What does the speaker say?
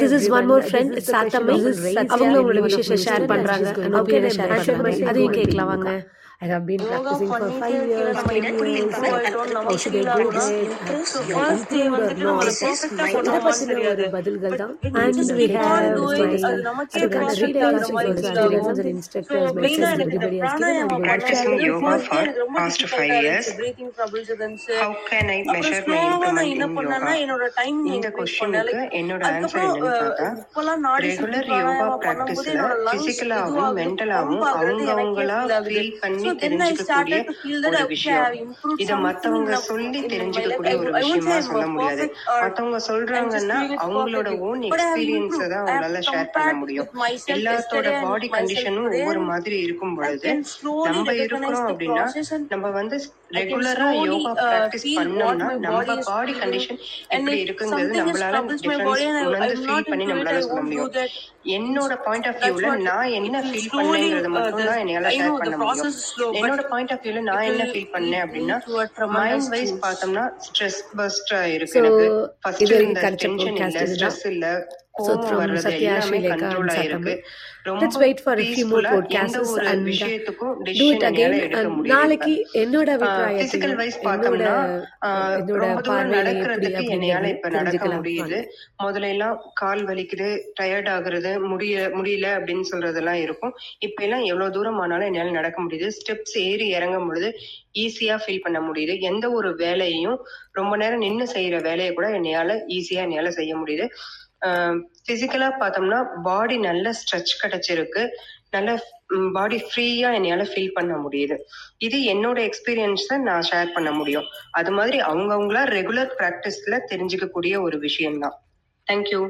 This is one more friend, சாத்தம்மை அவங்க உங்களோட விஷயம் ஷேர் பண்றாங்க. அதையும் கேட்கலாம் வாங்க. I have been practicing for five years, ten years. How should I go ahead? இதை பத்தின ஒரு. பதில்கள் தான் it. அது நமக்கே அதுக்கான instructors main ஆ message எனக்கு இந்த everybody has given and Practicing yoga for past five years. How can I measure my improvement என்ன in yoga? இந்த கொஸ்டினுக்கு. என்னோட ஆன்சர் என்னன்னு பார்த்தா ரெகுலர் யோகா பிராக்டிஸ்ல பிசிக்கலாவும் மென்டலாவும் feel ஆகுது. ஃபீல் பண்ணி தெரிஞ்சுக்கக்கூடிய ஒரு விஷயம் இத மத்தவங்க சொல்லி I- ஒரு விஷயமா சொல்ல முடியாது மத்தவங்க சொல்றாங்கன்னா அவங்களோட. Own experience. தான் அவங்களால ஷேர் பண்ண முடியும் எல்லாத்தோட பாடி கண்டிஷனும். ஒவ்வொரு மாதிரி இருக்கும் பொழுது நம்ம இருக்கிறோம் அப்படின்னா நம்ம வந்து ரெகுலரா யோகா uh, பிராக்டிஸ் பண்ணோம்னா நம்ம பாடி. கண்டிஷன் எப்படி இருக்குங்கிறது நம்மளால டிஃபரன்ஸ் உணர்ந்து ஃபீல் பண்ணி நம்மளால சொல்ல முடியும். என்னோட பாயிண்ட் ஆஃப் வியூல நான் என்ன ஃபீல் பண்ணேங்கிறத uh, மட்டும் தான் என்னால ஷேர் பண்ண முடியும் என்னோட பாயிண்ட் ஆஃப் வியூல நான் என்ன ஃபீல் பண்ணேன் அப்படின்னா மைண்ட் வைஸ். பார்த்தோம்னா ஸ்ட்ரெஸ் பஸ்டா இருக்கு எனக்கு ஃபர்ஸ்ட் கிடைச்ச டென்ஷன் இல்ல. ஸ்ட்ரெஸ் இல்ல கோபம் from வர்றது எல்லாமே கண்ட்ரோல் ஆயிருக்கு விஷயத்துக்கும் again. என்னால இப்ப. நாளைக்கு என்னோட வைஸ் பார்த்தோம்னா என்னோட பார்வையில நடக்கிறதுக்கு நடக்க முடியுது. முதல்ல எல்லாம் கால் வலிக்குது டயர்ட் ஆகுறது முடிய முடியல அப்படின்னு சொல்றதெல்லாம் இருக்கும். இப்ப எல்லாம் எவ்வளவு தூரம் ஆனாலும் என்னால நடக்க முடியுது. ஸ்டெப்ஸ் ஏறி இறங்கும் பொழுது ஈஸியா ஃபீல் பண்ண முடியுது. எந்த ஒரு வேலையையும் ரொம்ப நேரம் நின்னு செய்யற வேலையை கூட என்னையால ஈஸியா என்னால செய்ய முடியுது. பிசிக்கலா பார்த்தோம்னா பாடி நல்ல ஸ்ட்ரெச் கிடைச்சிருக்கு. நல்ல பாடி ஃப்ரீயா என்னால் ஃபீல் பண்ண முடியுது. இது என்னோட எக்ஸ்பீரியன்ஸை நான் ஷேர் பண்ண முடியும். அது மாதிரி அவங்கவுங்களா ரெகுலர் ப்ராக்டிஸ்ல தெரிஞ்சுக்கக்கூடிய ஒரு விஷயம்தான். தேங்க்யூ